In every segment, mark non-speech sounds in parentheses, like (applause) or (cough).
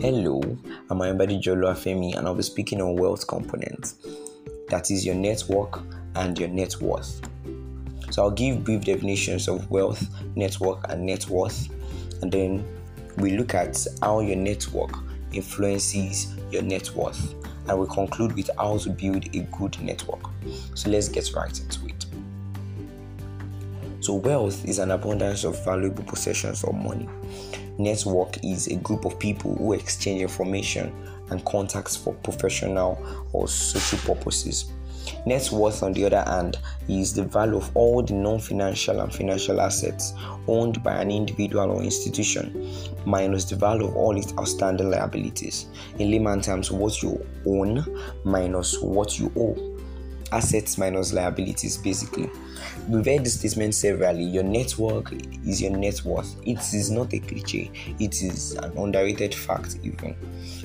Hello, I'm Ayambadi Jolo Afemi and I'll be speaking on wealth components. That is your network and your net worth. So I'll give brief definitions of wealth, network, and net worth, and then we look at how your network influences your net worth, and we conclude with how to build a good network. So let's get right into it. So, wealth is an abundance of valuable possessions or money. Network is a group of people who exchange information and contacts for professional or social purposes. Net worth, on the other hand, is the value of all the non financial and financial assets owned by an individual or institution, minus the value of all its outstanding liabilities. In layman terms, what you own minus what you owe assets minus liabilities basically. We've heard this statement severally. Your network is your net worth. It is not a cliche. It is an underrated fact even.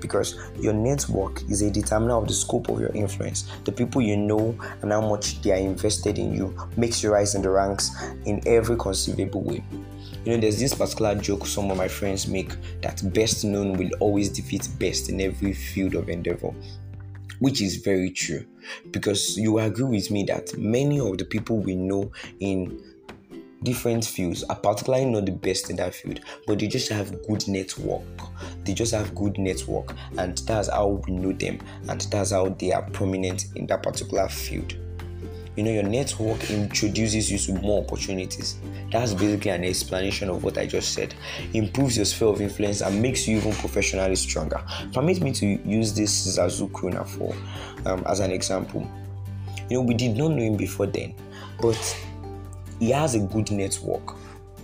Because your network is a determiner of the scope of your influence. The people you know and how much they are invested in you makes you rise in the ranks in every conceivable way. You know there's this particular joke some of my friends make that best known will always defeat best in every field of endeavor which is very true. Because you agree with me that many of the people we know in different fields are particularly not the best in that field but they just have good network. They just have good network and that's how we know them and that's how they are prominent in that particular field you know your network introduces you to more opportunities. That's basically an explanation of what i just said. Improves your sphere of influence and makes you even professionally stronger. Permit me to use this zazu krona for um, as an example. You know we did not know him before then but he has a good network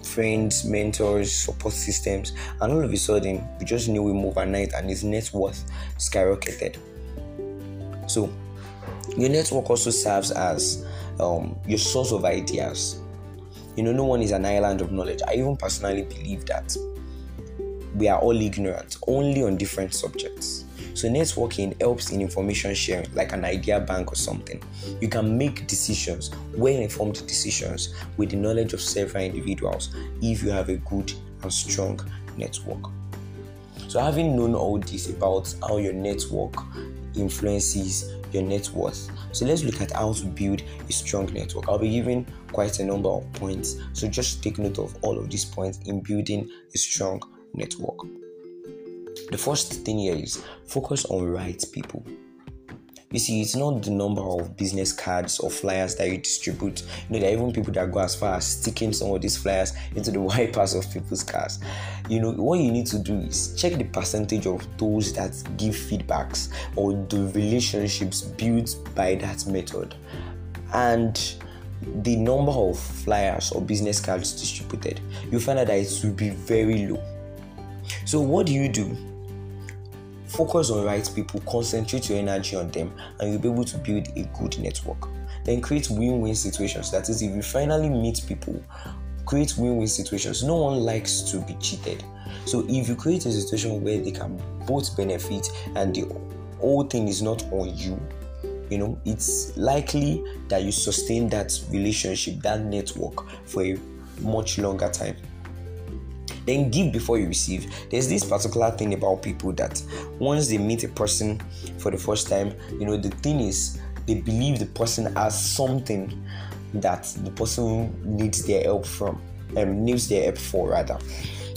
friends mentors support systems and all of a sudden we just knew him overnight and his net worth skyrocketed. So your network also serves as um, your source of ideas. You know, no one is an island of knowledge. I even personally believe that we are all ignorant, only on different subjects. So, networking helps in information sharing, like an idea bank or something. You can make decisions, well informed decisions, with the knowledge of several individuals if you have a good and strong network. So, having known all this about how your network influences your net worth. So let's look at how to build a strong network. I'll be giving quite a number of points. So just take note of all of these points in building a strong network. The first thing here is focus on right people. You see, it's not the number of business cards or flyers that you distribute. You know, there are even people that go as far as sticking some of these flyers into the (laughs) wipers of people's cars. You know, what you need to do is check the percentage of those that give feedbacks or the relationships built by that method. And the number of flyers or business cards distributed, you find out that it will be very low. So, what do you do? Focus on right people, concentrate your energy on them, and you'll be able to build a good network. Then create win win situations. That is, if you finally meet people, create win win situations. No one likes to be cheated. So, if you create a situation where they can both benefit and the whole thing is not on you, you know, it's likely that you sustain that relationship, that network for a much longer time. Then give before you receive. There's this particular thing about people that once they meet a person for the first time, you know, the thing is they believe the person has something that the person needs their help from, um, needs their help for rather.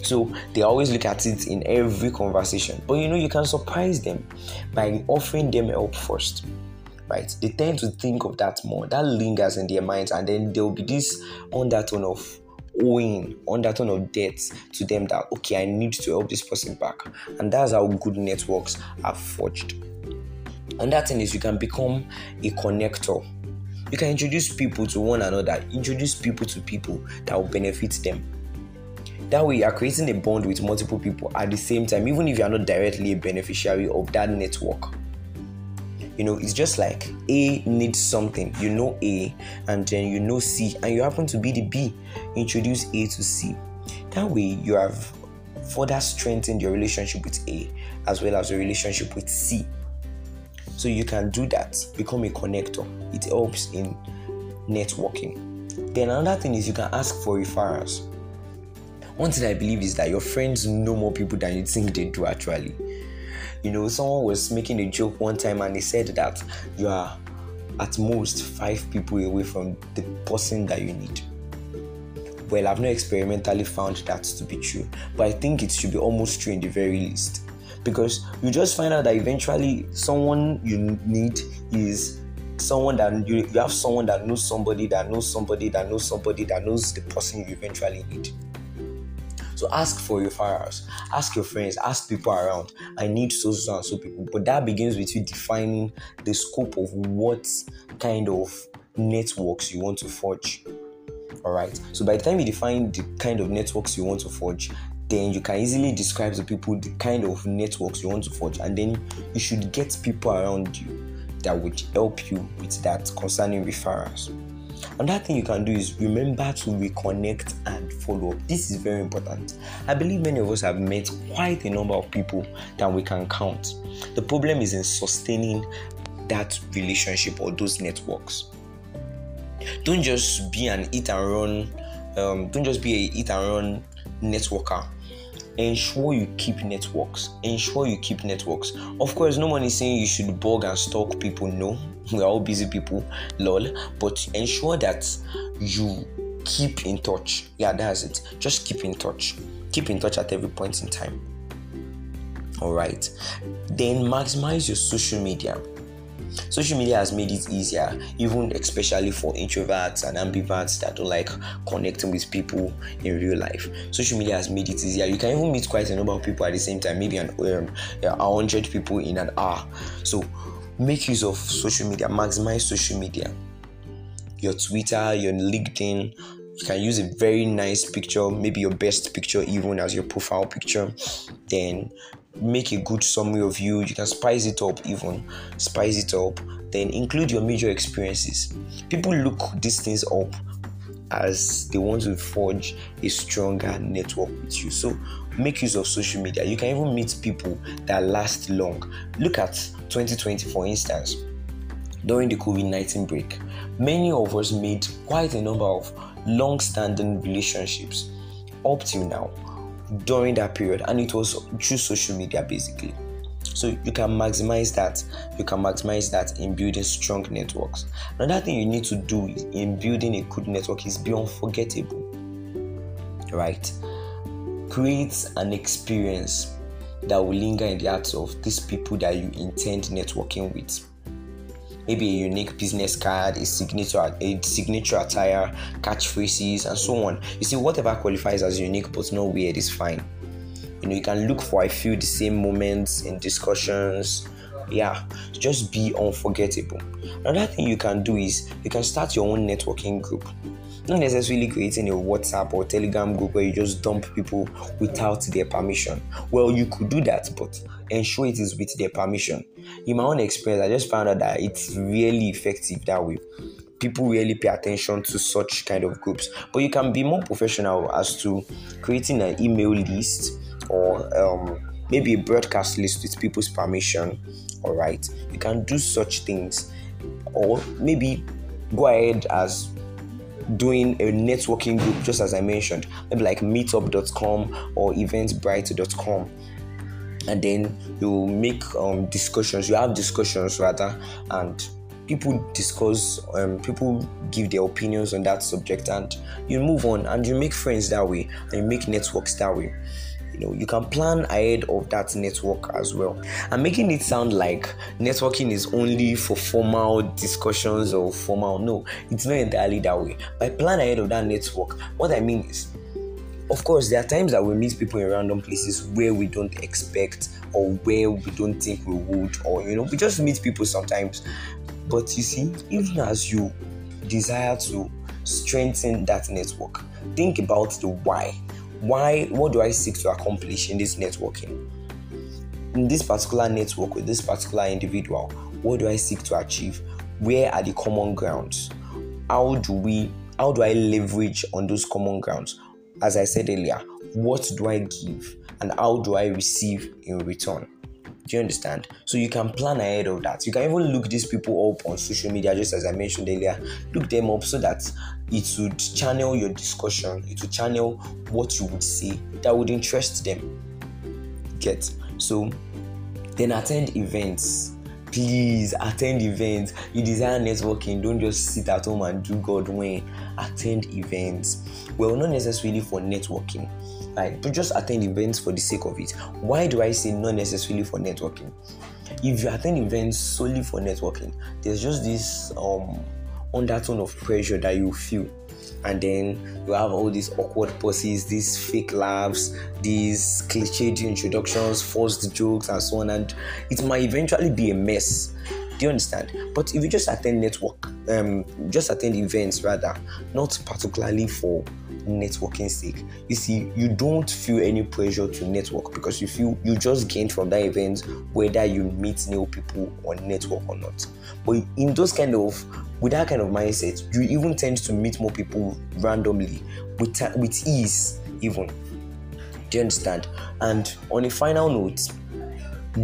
So they always look at it in every conversation. But you know, you can surprise them by offering them help first. Right? They tend to think of that more. That lingers in their minds, and then there will be this undertone of owing undertone of debt to them that okay i need to help this person back. And that's how good networks are forged. And that thing is you can become a connector. You can introduce people to one another introduce people to people that will benefit them. That way you are creating a bond with multiple people at the same time even if you are not directly a beneficiary of that network you know, it's just like A needs something. You know A, and then you know C, and you happen to be the B. Introduce A to C. That way, you have further strengthened your relationship with A as well as your relationship with C. So you can do that, become a connector. It helps in networking. Then another thing is you can ask for referrals. One thing I believe is that your friends know more people than you think they do actually You know, someone was making a joke one time and they said that you are at most five people away from the person that you need. Well, I've not experimentally found that to be true, but I think it should be almost true in the very least. Because you just find out that eventually someone you need is someone that you, you have someone that knows somebody that knows somebody that knows somebody that knows the person you eventually need. So ask for referrals, ask your friends, ask people around. I need so so and so people. But that begins with you defining the scope of what kind of networks you want to forge. Alright. So by the time you define the kind of networks you want to forge, then you can easily describe to people the kind of networks you want to forge, and then you should get people around you that would help you with that concerning referrals. Another thing you can do is remember to reconnect and follow up. This is very important. I believe many of us have met quite a number of people that we can count. The problem is in sustaining that relationship or those networks. Don't just be an eat and run. Um, don't just be a eat and run networker ensure you keep networks ensure you keep networks of course no one is saying you should bug and stalk people no we're all busy people lol. But ensure that you keep in touch. Yeah that's it. Just keep in touch. Keep in touch at every point in time. All right. Then maximize your social media. Social media has made it easier, even especially for introverts and ambiverts that don't like connecting with people in real life. Social media has made it easier. You can even meet quite a number of people at the same time, maybe an um, hundred people in an hour. So make use of social media, maximize social media. Your Twitter, your LinkedIn, you can use a very nice picture, maybe your best picture, even as your profile picture. Then make a good summary of you. You can spice it up, even spice it up. Then include your major experiences. People look these things up as they want to forge a stronger network with you. So make use of social media. You can even meet people that last long. Look at 2020, for instance. During the COVID 19 break, many of us made quite a number of long standing relationships up till now during that period, and it was through social media basically. So you can maximize that. You can maximize that in building strong networks. Another thing you need to do in building a good network is be unforgettable. Right? Create an experience that will linger in the hearts of these people that you intend networking with maybe a unique business card, a signature, a signature attire, catchphrases, and so on. You see, whatever qualifies as unique but not weird is fine. You know, you can look for a few the same moments in discussions. Yeah, just be unforgettable. Another thing you can do is you can start your own networking group not necessarily creating a WhatsApp or Telegram group where you just dump people without their permission. Well, you could do that, but ensure it is with their permission. In my own experience, I just found out that it's really effective that way. People really pay attention to such kind of groups, but you can be more professional as to creating an email list or um, maybe a broadcast list with people's permission. All right, you can do such things, or maybe go ahead as doing a networking group, just as I mentioned, maybe like meetup.com or eventbrite.com. And then you make um, discussions, you have discussions rather, and people discuss, um, people give their opinions on that subject, and you move on and you make friends that way, and you make networks that way you know you can plan ahead of that network as well. I'm making it sound like networking is only for formal discussions or formal no it's not entirely that way. By plan ahead of that network what i mean is of course there are times that we meet people in random places where we don't expect or where we don't think we would or you know we just meet people sometimes. But you see even as you desire to strengthen that network think about the why why what do i seek to accomplish in this networking? In this particular network with this particular individual what do i seek to achieve? Where are the common grounds? How do we how do i leverage on those common grounds? As i said earlier what do i give and how do i receive in return do you understand? So you can plan ahead of that. You can even look these people up on social media, just as I mentioned earlier. Look them up so that it would channel your discussion, it would channel what you would say that would interest them. Get so then attend events please attend events. You desire networking don't just sit at home and do god when. Attend events. Well not necessarily for networking. Like but just attend events for the sake of it. Why do i say not necessarily for networking? If you attend events solely for networking there's just this um undertone of pressure that you feel and then you have all these awkward pauses, these fake laughs, these cliched introductions, forced jokes, and so on, and it might eventually be a mess. Do you understand? But if you just attend network, um, just attend events rather, not particularly for networking sake, you see, you don't feel any pressure to network because you feel you just gain from that event whether you meet new people or network or not. But in those kind of with that kind of mindset, you even tend to meet more people randomly with with ease, even. Do you understand? And on a final note,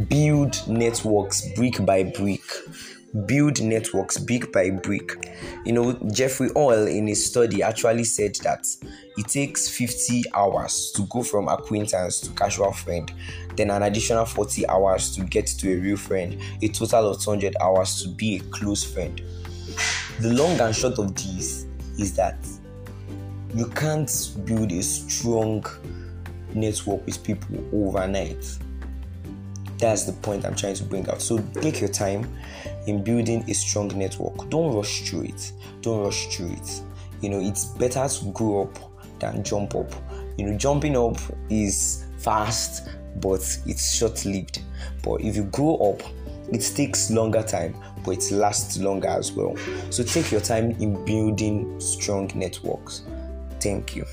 build networks brick by brick build networks brick by brick. You know Jeffrey Hall in his study actually said that it takes 50 hours to go from acquaintance to casual friend then an additional 40 hours to get to a real friend a total of 200 hours to be a close friend. The long and short of this is that you can't build a strong network with people overnight. That's the point I'm trying to bring out. So take your time in building a strong network. Don't rush through it. Don't rush through it. You know, it's better to grow up than jump up. You know, jumping up is fast, but it's short lived. But if you grow up, it takes longer time, but it lasts longer as well. So take your time in building strong networks. Thank you.